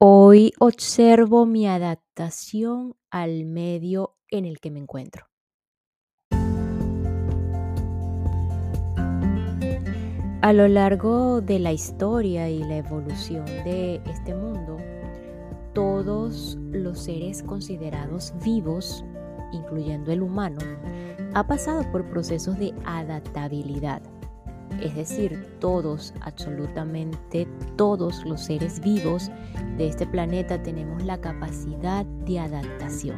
Hoy observo mi adaptación al medio en el que me encuentro. A lo largo de la historia y la evolución de este mundo, todos los seres considerados vivos, incluyendo el humano, ha pasado por procesos de adaptabilidad es decir, todos, absolutamente todos los seres vivos de este planeta tenemos la capacidad de adaptación.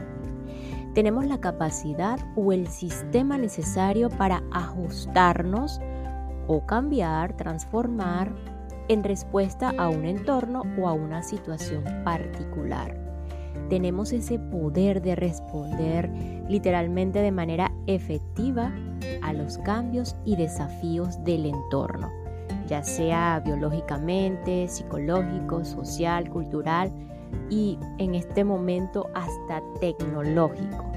Tenemos la capacidad o el sistema necesario para ajustarnos o cambiar, transformar en respuesta a un entorno o a una situación particular. Tenemos ese poder de responder literalmente de manera efectiva a los cambios y desafíos del entorno, ya sea biológicamente, psicológico, social, cultural y en este momento hasta tecnológico.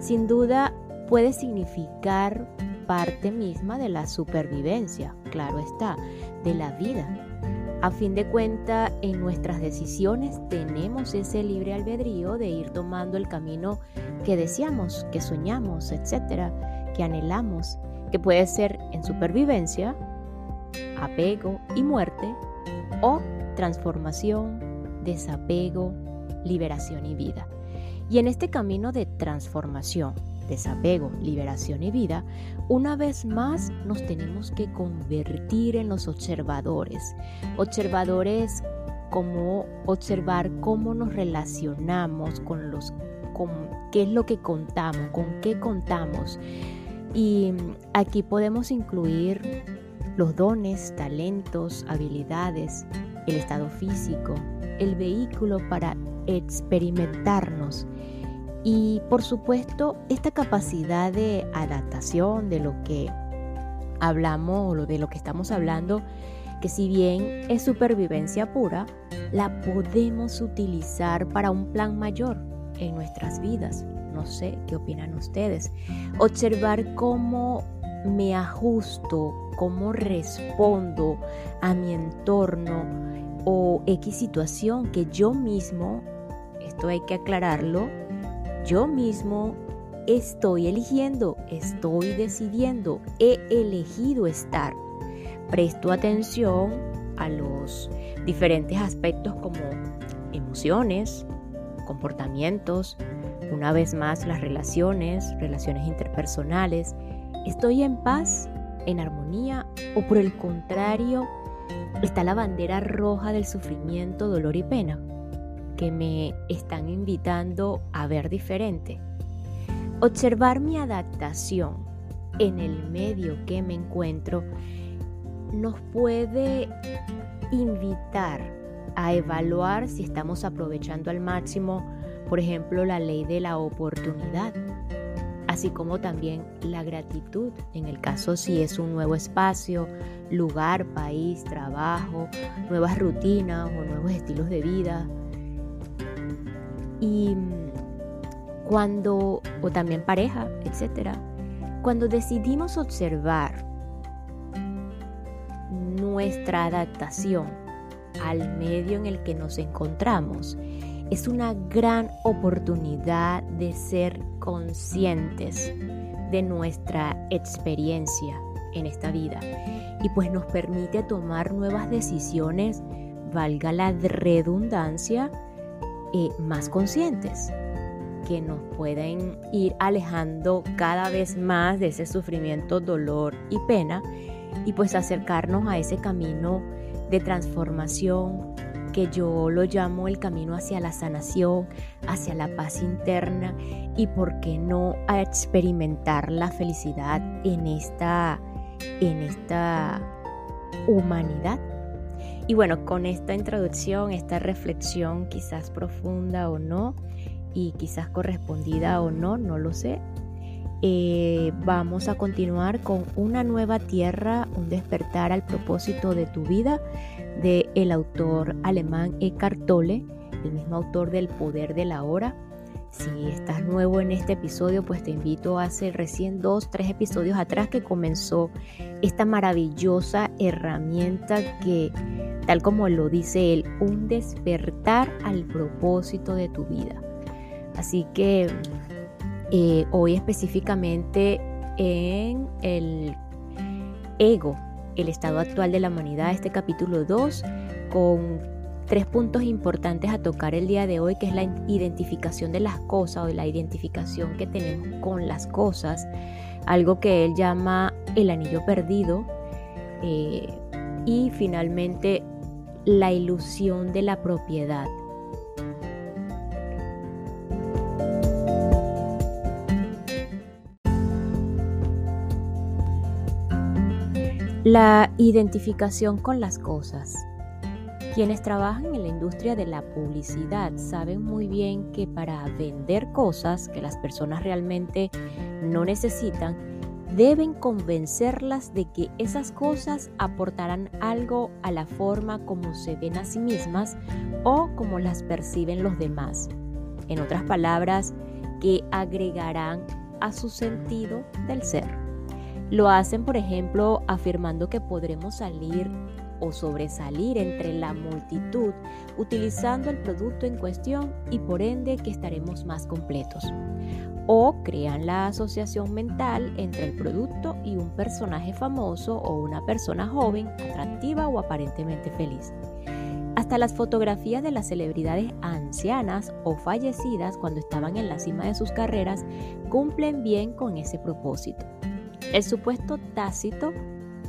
Sin duda puede significar parte misma de la supervivencia, claro está, de la vida. A fin de cuentas, en nuestras decisiones tenemos ese libre albedrío de ir tomando el camino que deseamos, que soñamos, etcétera que anhelamos, que puede ser en supervivencia, apego y muerte, o transformación, desapego, liberación y vida. Y en este camino de transformación, desapego, liberación y vida, una vez más nos tenemos que convertir en los observadores. Observadores como observar cómo nos relacionamos con los con qué es lo que contamos, con qué contamos, y aquí podemos incluir los dones, talentos, habilidades, el estado físico, el vehículo para experimentarnos y por supuesto esta capacidad de adaptación de lo que hablamos o de lo que estamos hablando, que si bien es supervivencia pura, la podemos utilizar para un plan mayor en nuestras vidas, no sé qué opinan ustedes. Observar cómo me ajusto, cómo respondo a mi entorno o X situación que yo mismo, esto hay que aclararlo, yo mismo estoy eligiendo, estoy decidiendo, he elegido estar. Presto atención a los diferentes aspectos como emociones, comportamientos, una vez más las relaciones, relaciones interpersonales. ¿Estoy en paz, en armonía o por el contrario está la bandera roja del sufrimiento, dolor y pena que me están invitando a ver diferente? Observar mi adaptación en el medio que me encuentro nos puede invitar a evaluar si estamos aprovechando al máximo por ejemplo, la ley de la oportunidad, así como también la gratitud, en el caso si es un nuevo espacio, lugar, país, trabajo, nuevas rutinas o nuevos estilos de vida. Y cuando, o también pareja, etcétera, cuando decidimos observar nuestra adaptación al medio en el que nos encontramos, es una gran oportunidad de ser conscientes de nuestra experiencia en esta vida. Y pues nos permite tomar nuevas decisiones, valga la redundancia, eh, más conscientes que nos pueden ir alejando cada vez más de ese sufrimiento, dolor y pena y pues acercarnos a ese camino de transformación, que yo lo llamo el camino hacia la sanación, hacia la paz interna y por qué no a experimentar la felicidad en esta, en esta humanidad. Y bueno, con esta introducción, esta reflexión quizás profunda o no, y quizás correspondida o no, no lo sé, eh, vamos a continuar con una nueva tierra, un despertar al propósito de tu vida de el autor alemán Eckhart Tolle, el mismo autor del Poder de la Hora. Si estás nuevo en este episodio, pues te invito a hacer recién dos, tres episodios atrás que comenzó esta maravillosa herramienta que tal como lo dice él, un despertar al propósito de tu vida. Así que eh, hoy específicamente en el ego, el estado actual de la humanidad, este capítulo 2, con tres puntos importantes a tocar el día de hoy, que es la identificación de las cosas o la identificación que tenemos con las cosas, algo que él llama el anillo perdido, eh, y finalmente la ilusión de la propiedad. La identificación con las cosas. Quienes trabajan en la industria de la publicidad saben muy bien que para vender cosas que las personas realmente no necesitan, deben convencerlas de que esas cosas aportarán algo a la forma como se ven a sí mismas o como las perciben los demás. En otras palabras, que agregarán a su sentido del ser. Lo hacen, por ejemplo, afirmando que podremos salir o sobresalir entre la multitud utilizando el producto en cuestión y por ende que estaremos más completos. O crean la asociación mental entre el producto y un personaje famoso o una persona joven, atractiva o aparentemente feliz. Hasta las fotografías de las celebridades ancianas o fallecidas cuando estaban en la cima de sus carreras cumplen bien con ese propósito. El supuesto tácito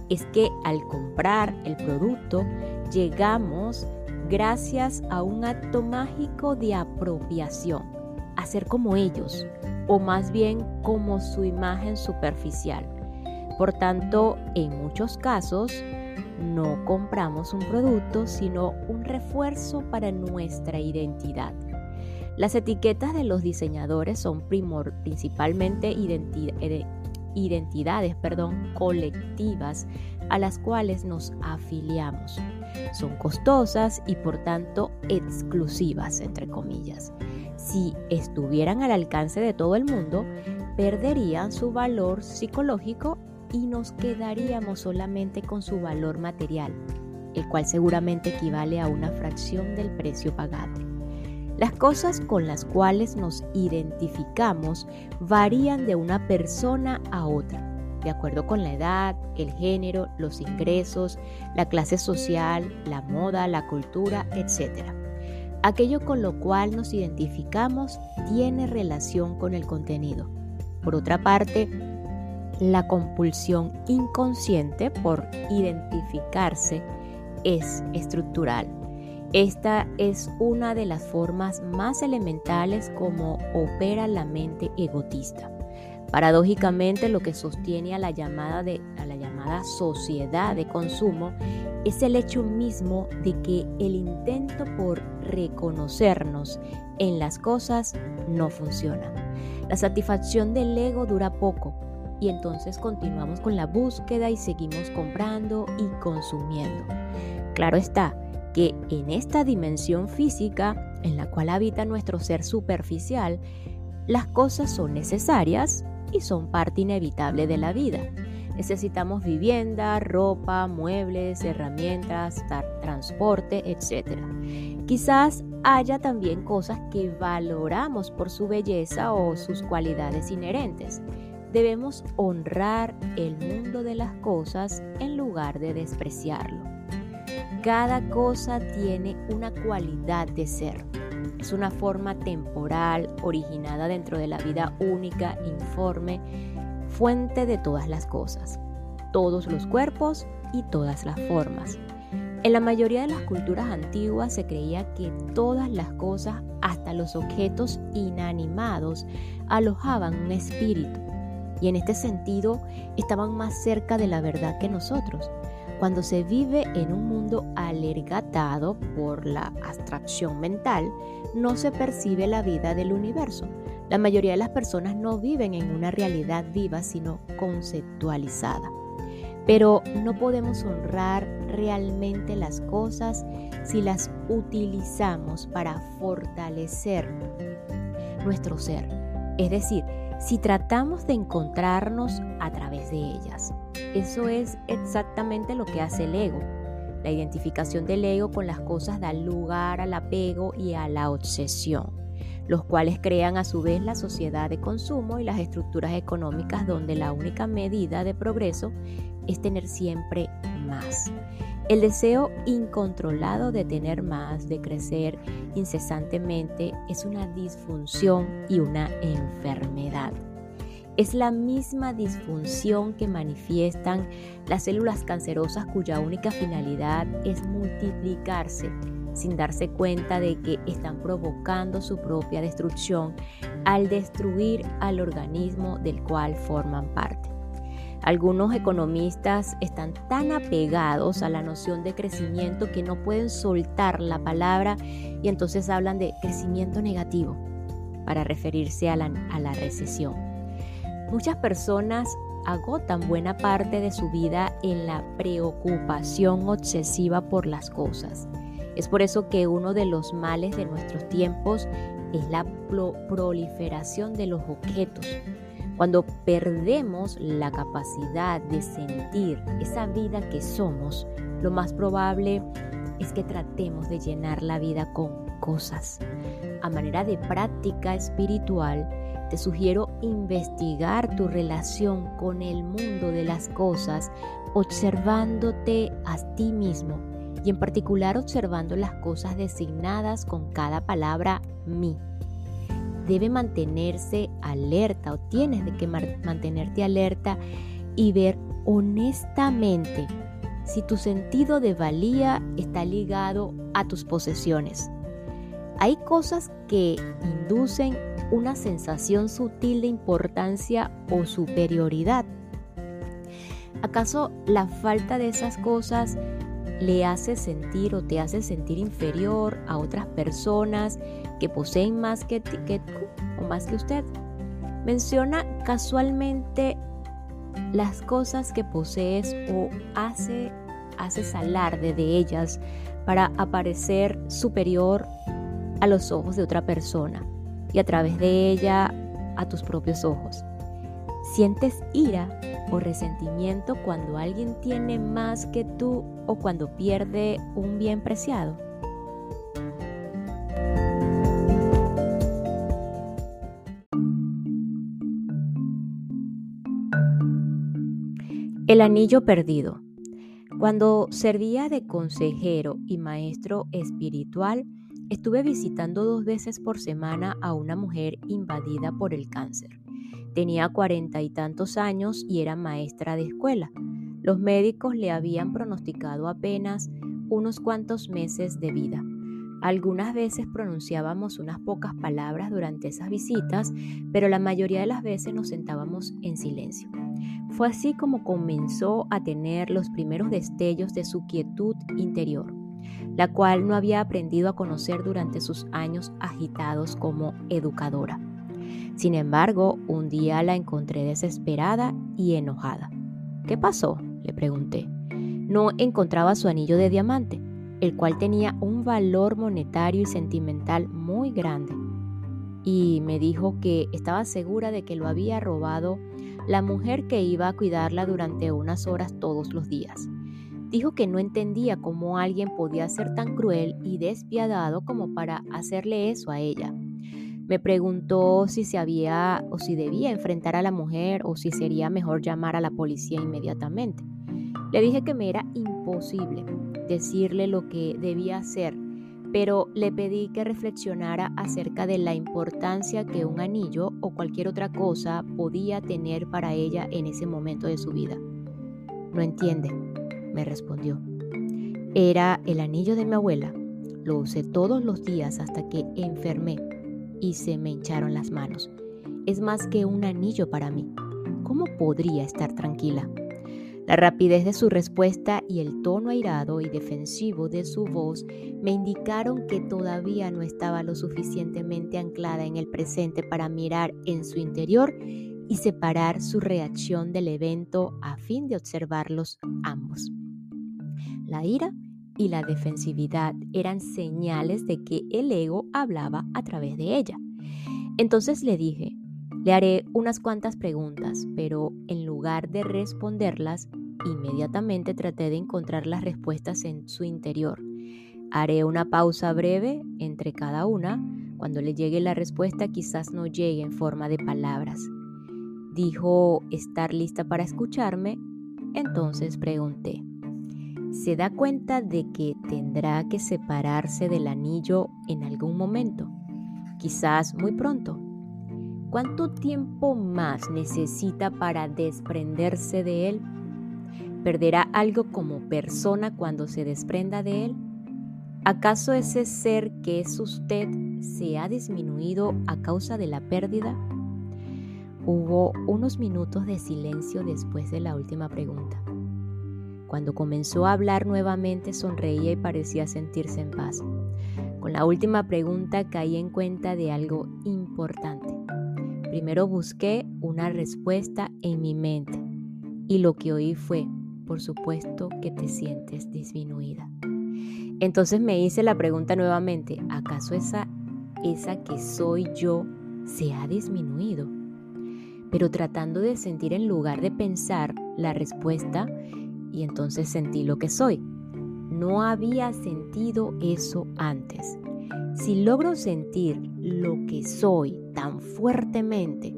es que al comprar el producto llegamos gracias a un acto mágico de apropiación, a ser como ellos, o más bien como su imagen superficial. Por tanto, en muchos casos, no compramos un producto, sino un refuerzo para nuestra identidad. Las etiquetas de los diseñadores son principalmente identidades perdón, colectivas a las cuales nos afiliamos. Son costosas y por tanto exclusivas, entre comillas. Si estuvieran al alcance de todo el mundo, perderían su valor psicológico y nos quedaríamos solamente con su valor material, el cual seguramente equivale a una fracción del precio pagado. Las cosas con las cuales nos identificamos varían de una persona a otra, de acuerdo con la edad, el género, los ingresos, la clase social, la moda, la cultura, etc. Aquello con lo cual nos identificamos tiene relación con el contenido. Por otra parte, la compulsión inconsciente por identificarse es estructural esta es una de las formas más elementales como opera la mente egotista. Paradójicamente, lo que sostiene a la llamada, a la llamada sociedad de consumo es el hecho mismo de que el intento por reconocernos en las cosas no funciona. La satisfacción del ego dura poco y entonces continuamos con la búsqueda y seguimos comprando y consumiendo. Claro está, que en esta dimensión física en la cual habita nuestro ser superficial, las cosas son necesarias y son parte inevitable de la vida. Necesitamos vivienda, ropa, muebles, herramientas, transporte, etc. Quizás haya también cosas que valoramos por su belleza o sus cualidades inherentes. Debemos honrar el mundo de las cosas en lugar de despreciarlo. Cada cosa tiene una cualidad de ser. Es una forma temporal, originada dentro de la vida única, informe, fuente de todas las cosas, todos los cuerpos y todas las formas. En la mayoría de las culturas antiguas se creía que todas las cosas, hasta los objetos inanimados, alojaban un espíritu y en este sentido estaban más cerca de la verdad que nosotros. Cuando se vive en un mundo alergatado por la abstracción mental, no se percibe la vida del universo. La mayoría de las personas no viven en una realidad viva, sino conceptualizada. Pero no podemos honrar realmente las cosas si las utilizamos para fortalecer nuestro ser. Es decir, si tratamos de encontrarnos a través de ellas. Eso es exactamente lo que hace el ego. La identificación del ego con las cosas da lugar al apego y a la obsesión, los cuales crean a su vez la sociedad de consumo y las estructuras económicas donde la única medida de progreso es tener siempre más. El deseo incontrolado de tener más, de crecer incesantemente, es una disfunción y una enfermedad. Es la misma disfunción que manifiestan las células cancerosas cuya única finalidad es multiplicarse sin darse cuenta de que están provocando su propia destrucción al destruir al organismo del cual forman parte. Algunos economistas están tan apegados a la noción de crecimiento que no pueden soltar la palabra y entonces hablan de crecimiento negativo para referirse a la, recesión. Muchas personas agotan buena parte de su vida en la preocupación obsesiva por las cosas. Es por eso que uno de los males de nuestros tiempos es la proliferación de los objetos cuando perdemos la capacidad de sentir esa vida que somos, lo más probable es que tratemos de llenar la vida con cosas. A manera de práctica espiritual, te sugiero investigar tu relación con el mundo de las cosas, observándote a ti mismo y en particular observando las cosas designadas con cada palabra mi debe mantenerse alerta o tienes de que mantenerte alerta y ver honestamente si tu sentido de valía está ligado a tus posesiones. Hay cosas que inducen una sensación sutil de importancia o superioridad. ¿Acaso la falta de esas cosas le hace sentir o te hace sentir inferior a otras personas que poseen más que, tú o más que usted. Menciona casualmente las cosas que posees o hace, haces alarde de ellas para aparecer superior a los ojos de otra persona y a través de ella a tus propios ojos. ¿Sientes ira o resentimiento cuando alguien tiene más que tú o cuando pierde un bien preciado? El anillo perdido. Cuando servía de consejero y maestro espiritual, estuve visitando dos veces por semana a una mujer invadida por el cáncer. Tenía cuarenta y tantos años y era maestra de escuela. Los médicos le habían pronosticado apenas unos cuantos meses de vida. Algunas veces pronunciábamos unas pocas palabras durante esas visitas, pero la mayoría de las veces nos sentábamos en silencio. Fue así como comenzó a tener los primeros destellos de su quietud interior, la cual no había aprendido a conocer durante sus años agitados como educadora. Sin embargo, un día la encontré desesperada y enojada. ¿Qué pasó? le pregunté. No encontraba su anillo de diamante, el cual tenía un valor monetario y sentimental muy grande. Y me dijo que estaba segura de que lo había robado la mujer que iba a cuidarla durante unas horas todos los días. Dijo que no entendía cómo alguien podía ser tan cruel y despiadado como para hacerle eso a ella. Me preguntó si se había o si debía enfrentar a la mujer o si sería mejor llamar a la policía inmediatamente. Le dije que me era imposible decirle lo que debía hacer pero le pedí que reflexionara acerca de la importancia que un anillo o cualquier otra cosa podía tener para ella en ese momento de su vida. No entiende, me respondió. Era el anillo de mi abuela. Lo usé todos los días hasta que enfermé y se me hincharon las manos. Es más que un anillo para mí. ¿Cómo podría estar tranquila? La rapidez de su respuesta y el tono airado y defensivo de su voz me indicaron que todavía no estaba lo suficientemente anclada en el presente para mirar en su interior y separar su reacción del evento a fin de observarlos ambos. La ira y la defensividad eran señales de que el ego hablaba a través de ella. Entonces le dije, le haré unas cuantas preguntas, pero en lugar de responderlas, inmediatamente traté de encontrar las respuestas en su interior. Haré una pausa breve entre cada una. Cuando le llegue la respuesta quizás no llegue en forma de palabras. Dijo estar lista para escucharme, entonces pregunté. ¿Se da cuenta de que tendrá que separarse del anillo en algún momento? Quizás muy pronto. ¿Cuánto tiempo más necesita para desprenderse de él? ¿Perderá algo como persona cuando se desprenda de él? ¿Acaso ese ser que es usted se ha disminuido a causa de la pérdida? Hubo unos minutos de silencio después de la última pregunta. Cuando comenzó a hablar nuevamente sonreía y parecía sentirse en paz. Con la última pregunta caí en cuenta de algo importante. Primero busqué una respuesta en mi mente y lo que oí fue, por supuesto que te sientes disminuida. Entonces me hice la pregunta nuevamente, ¿acaso esa, esa que soy yo se ha disminuido? Pero tratando de sentir en lugar de pensar la respuesta y entonces sentí lo que soy. No había sentido eso antes. Si logro sentir lo que soy tan fuertemente,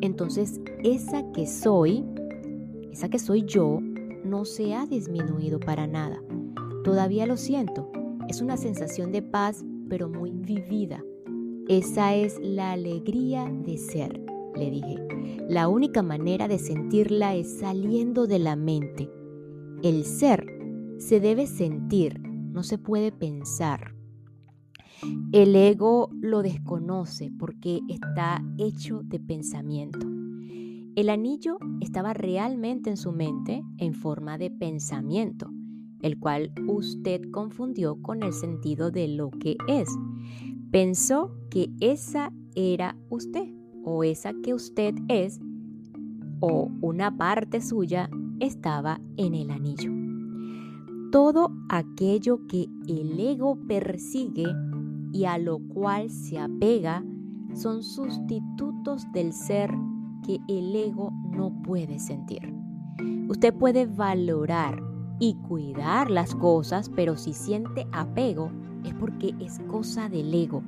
entonces esa que soy, esa que soy yo, no se ha disminuido para nada. Todavía lo siento. Es una sensación de paz, pero muy vivida. Esa es la alegría de ser, le dije. La única manera de sentirla es saliendo de la mente. El ser se debe sentir, no se puede pensar. El ego lo desconoce porque está hecho de pensamiento. El anillo estaba realmente en su mente en forma de pensamiento, el cual usted confundió con el sentido de lo que es. Pensó que esa era usted o esa que usted es o una parte suya estaba en el anillo. Todo aquello que el ego persigue y a lo cual se apega son sustitutos del ser que el ego no puede sentir. Usted puede valorar y cuidar las cosas, pero si siente apego es porque es cosa del ego.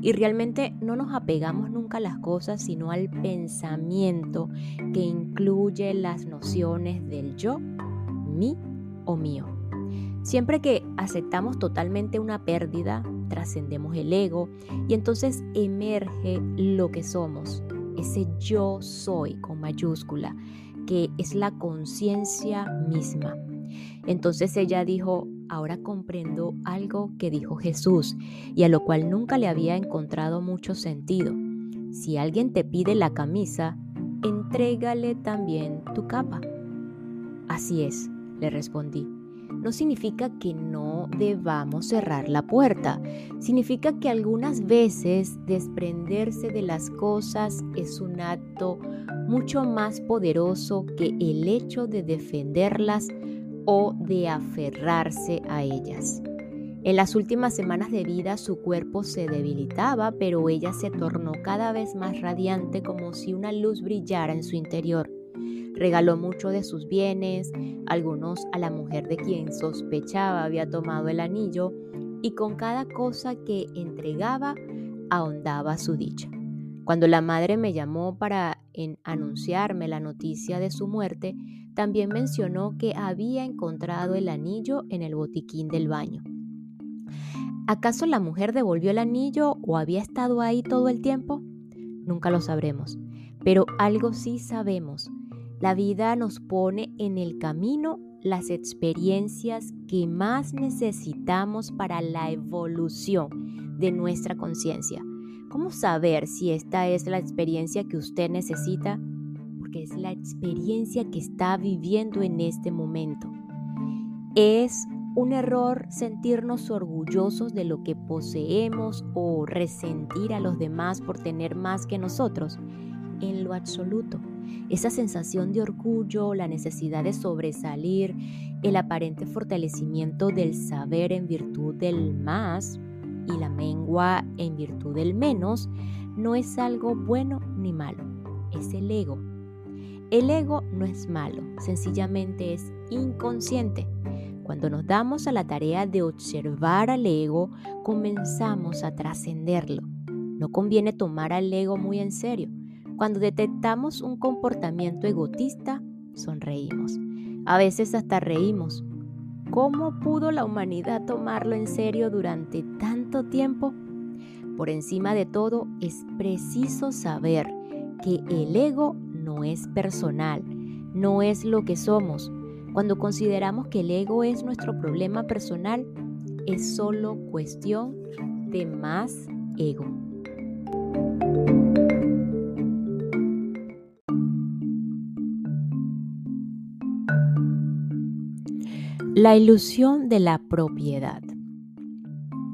Y realmente no nos apegamos nunca a las cosas, sino al pensamiento que incluye las nociones del yo, mí o mío. Siempre que aceptamos totalmente una pérdida, trascendemos el ego y entonces emerge lo que somos, ese yo soy con mayúscula, que es la conciencia misma. Entonces ella dijo, ahora comprendo algo que dijo Jesús y a lo cual nunca le había encontrado mucho sentido. Si alguien te pide la camisa, entrégale también tu capa. Así es, le respondí no significa que no debamos cerrar la puerta. Significa que algunas veces desprenderse de las cosas es un acto mucho más poderoso que el hecho de defenderlas o de aferrarse a ellas. En las últimas semanas de vida su cuerpo se debilitaba, pero ella se tornó cada vez más radiante como si una luz brillara en su interior. Regaló mucho de sus bienes, algunos a la mujer de quien sospechaba había tomado el anillo, y con cada cosa que entregaba ahondaba su dicha. Cuando la madre me llamó para anunciarme la noticia de su muerte, también mencionó que había encontrado el anillo en el botiquín del baño. ¿Acaso la mujer devolvió el anillo o había estado ahí todo el tiempo? Nunca lo sabremos, pero algo sí sabemos. La vida nos pone en el camino las experiencias que más necesitamos para la evolución de nuestra conciencia. ¿Cómo saber si esta es la experiencia que usted necesita? Porque es la experiencia que está viviendo en este momento. Es un error sentirnos orgullosos de lo que poseemos o resentir a los demás por tener más que nosotros. En lo absoluto. Esa sensación de orgullo, la necesidad de sobresalir, el aparente fortalecimiento del saber en virtud del más y la mengua en virtud del menos, no es algo bueno ni malo, es el ego. El ego no es malo, sencillamente es inconsciente. Cuando nos damos a la tarea de observar al ego, comenzamos a trascenderlo. No conviene tomar al ego muy en serio. Cuando detectamos un comportamiento egotista, sonreímos. A veces hasta reímos. ¿Cómo pudo la humanidad tomarlo en serio durante tanto tiempo? Por encima de todo, es preciso saber que el ego no es personal, no es lo que somos, cuando consideramos que el ego es nuestro problema personal, es solo cuestión de más ego. La ilusión de la propiedad.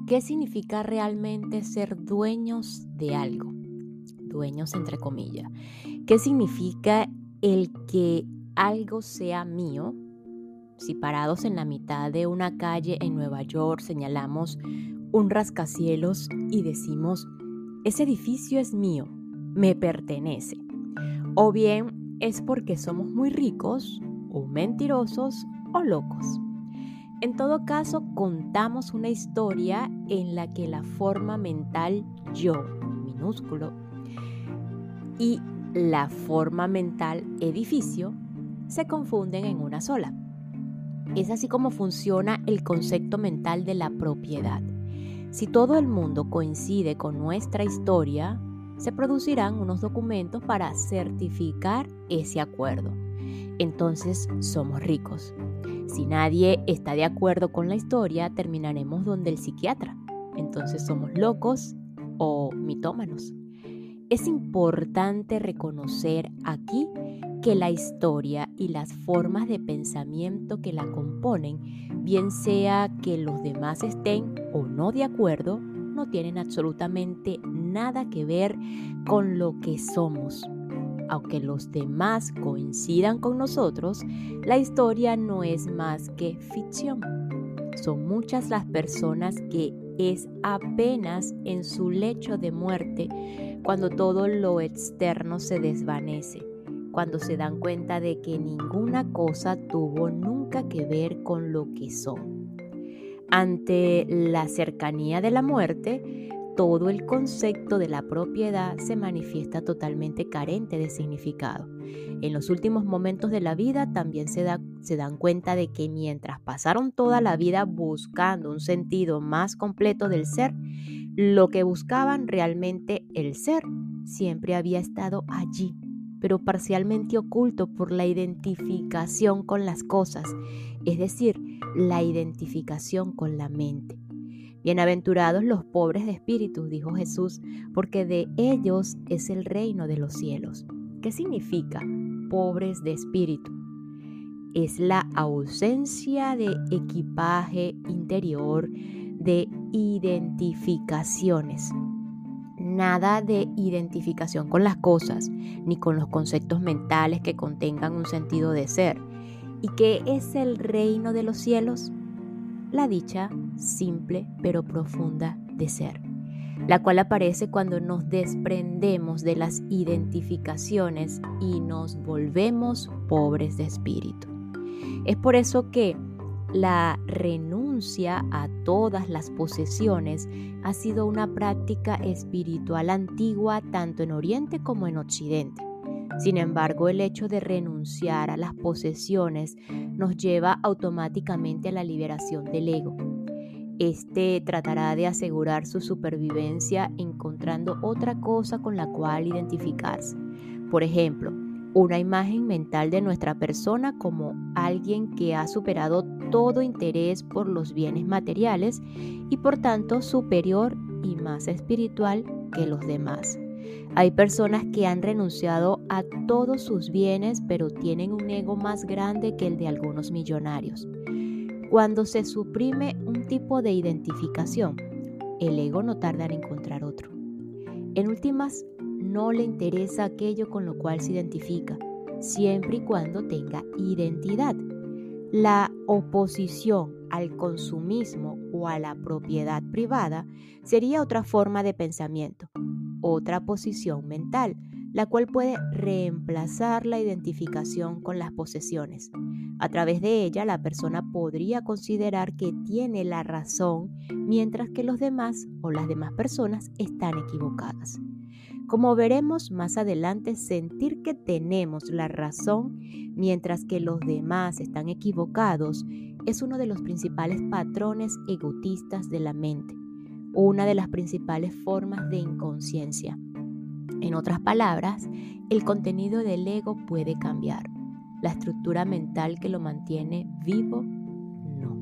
¿Qué significa realmente ser dueños de algo? Dueños entre comillas. ¿Qué significa el que algo sea mío si parados en la mitad de una calle en Nueva York señalamos un rascacielos y decimos, ese edificio es mío, me pertenece. O bien es porque somos muy ricos o mentirosos o locos. En todo caso, contamos una historia en la que la forma mental yo, minúsculo, y la forma mental edificio se confunden en una sola. Es así como funciona el concepto mental de la propiedad. Si todo el mundo coincide con nuestra historia, se producirán unos documentos para certificar ese acuerdo. Entonces somos ricos. Si nadie está de acuerdo con la historia, terminaremos donde el psiquiatra. Entonces somos locos o mitómanos. Es importante reconocer aquí que la historia y las formas de pensamiento que la componen, bien sea que los demás estén o no de acuerdo, no tienen absolutamente nada que ver con lo que somos. Aunque los demás coincidan con nosotros, la historia no es más que ficción. Son muchas las personas que es apenas en su lecho de muerte cuando todo lo externo se desvanece cuando se dan cuenta de que ninguna cosa tuvo nunca que ver con lo que son. Ante la cercanía de la muerte, todo el concepto de la propiedad se manifiesta totalmente carente de significado. En los últimos momentos de la vida también se, se, dan cuenta de que mientras pasaron toda la vida buscando un sentido más completo del ser, lo que buscaban realmente el ser siempre había estado allí pero parcialmente oculto por la identificación con las cosas, es decir, la identificación con la mente. Bienaventurados los pobres de espíritu, dijo Jesús, porque de ellos es el reino de los cielos. ¿Qué significa pobres de espíritu? Es la ausencia de equipaje interior, de identificaciones nada de identificación con las cosas, ni con los conceptos mentales que contengan un sentido de ser. ¿Y qué es el reino de los cielos? La dicha simple pero profunda de ser, la cual aparece cuando nos desprendemos de las identificaciones y nos volvemos pobres de espíritu. Es por eso que la renuncia a todas las posesiones ha sido una práctica espiritual antigua tanto en Oriente como en Occidente. Sin embargo, el hecho de renunciar a las posesiones nos lleva automáticamente a la liberación del ego. Este tratará de asegurar su supervivencia encontrando otra cosa con la cual identificarse. Por ejemplo, una imagen mental de nuestra persona como alguien que ha superado todo interés por los bienes materiales y por tanto superior y más espiritual que los demás. Hay personas que han renunciado a todos sus bienes pero tienen un ego más grande que el de algunos millonarios. Cuando se suprime un tipo de identificación, el ego no tarda en encontrar otro. En últimas, no le interesa aquello con lo cual se identifica, siempre y cuando tenga identidad. La oposición al consumismo o a la propiedad privada sería otra forma de pensamiento, otra posición mental, la cual puede reemplazar la identificación con las posesiones. A través de ella, la persona podría considerar que tiene la razón, mientras que los demás o las demás personas están equivocadas. Como veremos más adelante, sentir que tenemos la razón mientras que los demás están equivocados es uno de los principales patrones egotistas de la mente, una de las principales formas de inconsciencia. En otras palabras, el contenido del ego puede cambiar. La estructura mental que lo mantiene vivo, no.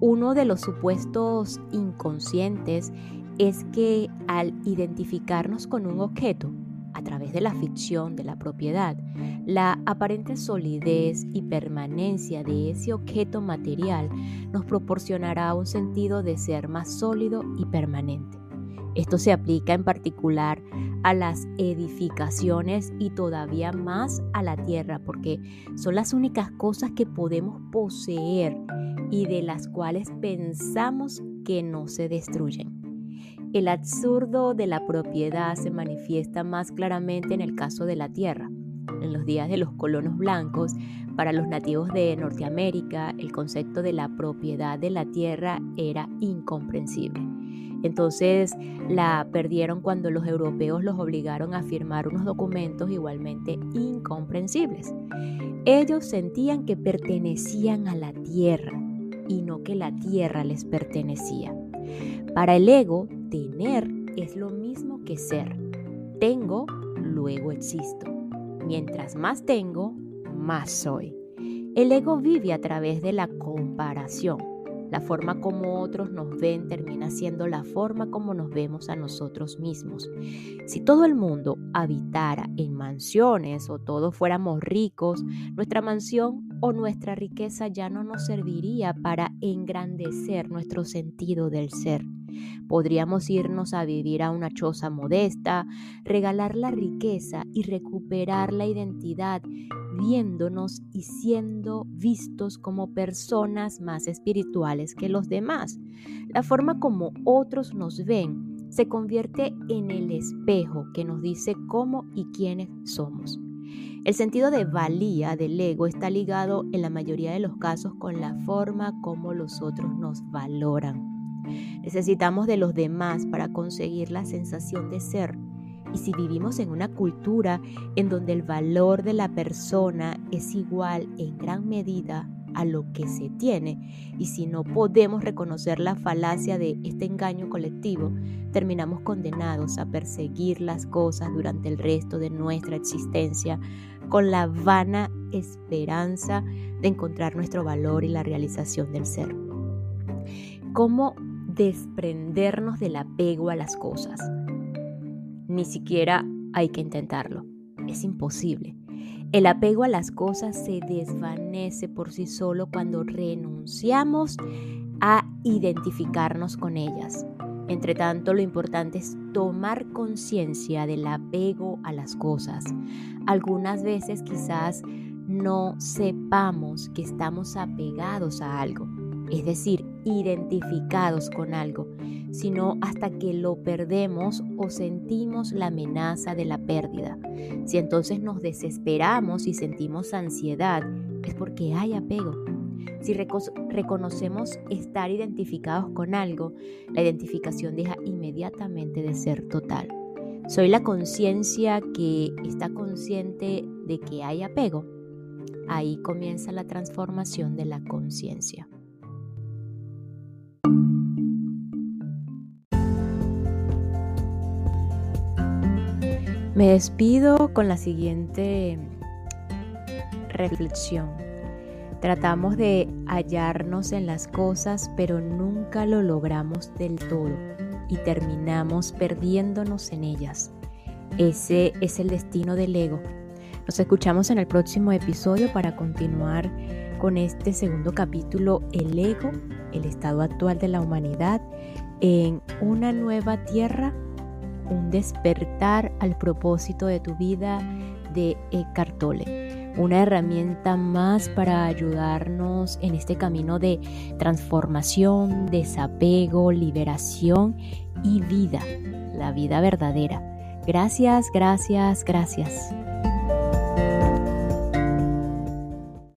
Uno de los supuestos inconscientes es que al identificarnos con un objeto, a través de la ficción de la propiedad, la aparente solidez y permanencia de ese objeto material nos proporcionará un sentido de ser más sólido y permanente. Esto se aplica en particular a las edificaciones y todavía más a la tierra, porque son las únicas cosas que podemos poseer y de las cuales pensamos que no se destruyen. El absurdo de la propiedad se manifiesta más claramente en el caso de la tierra. En los días de los colonos blancos, para los nativos de Norteamérica, el concepto de la propiedad de la tierra era incomprensible. Entonces la perdieron cuando los europeos los obligaron a firmar unos documentos igualmente incomprensibles. Ellos sentían que pertenecían a la tierra y no que la tierra les pertenecía. Para el ego, tener es lo mismo que ser. Tengo, luego existo. Mientras más tengo, más soy. El ego vive a través de la comparación la forma como otros nos ven termina siendo la forma como nos vemos a nosotros mismos. Si todo el mundo habitara en mansiones o todos fuéramos ricos, nuestra mansión o nuestra riqueza ya no nos serviría para engrandecer nuestro sentido del ser. Podríamos irnos a vivir a una choza modesta, regalar la riqueza y recuperar la identidad viéndonos y siendo vistos como personas más espirituales que los demás. La forma como otros nos ven se convierte en el espejo que nos dice cómo y quiénes somos. El sentido de valía del ego está ligado en la mayoría de los casos con la forma como los otros nos valoran. Necesitamos de los demás para conseguir la sensación de ser y si vivimos en una cultura en donde el valor de la persona es igual en gran medida a lo que se tiene, y si no podemos reconocer la falacia de este engaño colectivo, terminamos condenados a perseguir las cosas durante el resto de nuestra existencia con la vana esperanza de encontrar nuestro valor y la realización del ser. ¿Cómo desprendernos del apego a las cosas? Ni siquiera hay que intentarlo. Es imposible. El apego a las cosas se desvanece por sí solo cuando renunciamos a identificarnos con ellas. Entre tanto, lo importante es tomar conciencia del apego a las cosas. Algunas veces quizás no sepamos que estamos apegados a algo, es decir, identificados con algo sino hasta que lo perdemos o sentimos la amenaza de la pérdida. Si entonces nos desesperamos y sentimos ansiedad, es porque hay apego. Si reconocemos estar identificados con algo, la identificación deja inmediatamente de ser total. Soy la conciencia que está consciente de que hay apego. Ahí comienza la transformación de la conciencia. Me despido con la siguiente reflexión. Tratamos de hallarnos en las cosas, pero nunca lo logramos del todo y terminamos perdiéndonos en ellas. Ese es el destino del ego. Nos escuchamos en el próximo episodio para continuar con este segundo capítulo, el ego, el estado actual de la humanidad en una nueva tierra un despertar al propósito de tu vida de Eckhart Tolle. Una herramienta más para ayudarnos en este camino de transformación, desapego, liberación y vida, la vida verdadera. Gracias, gracias, gracias.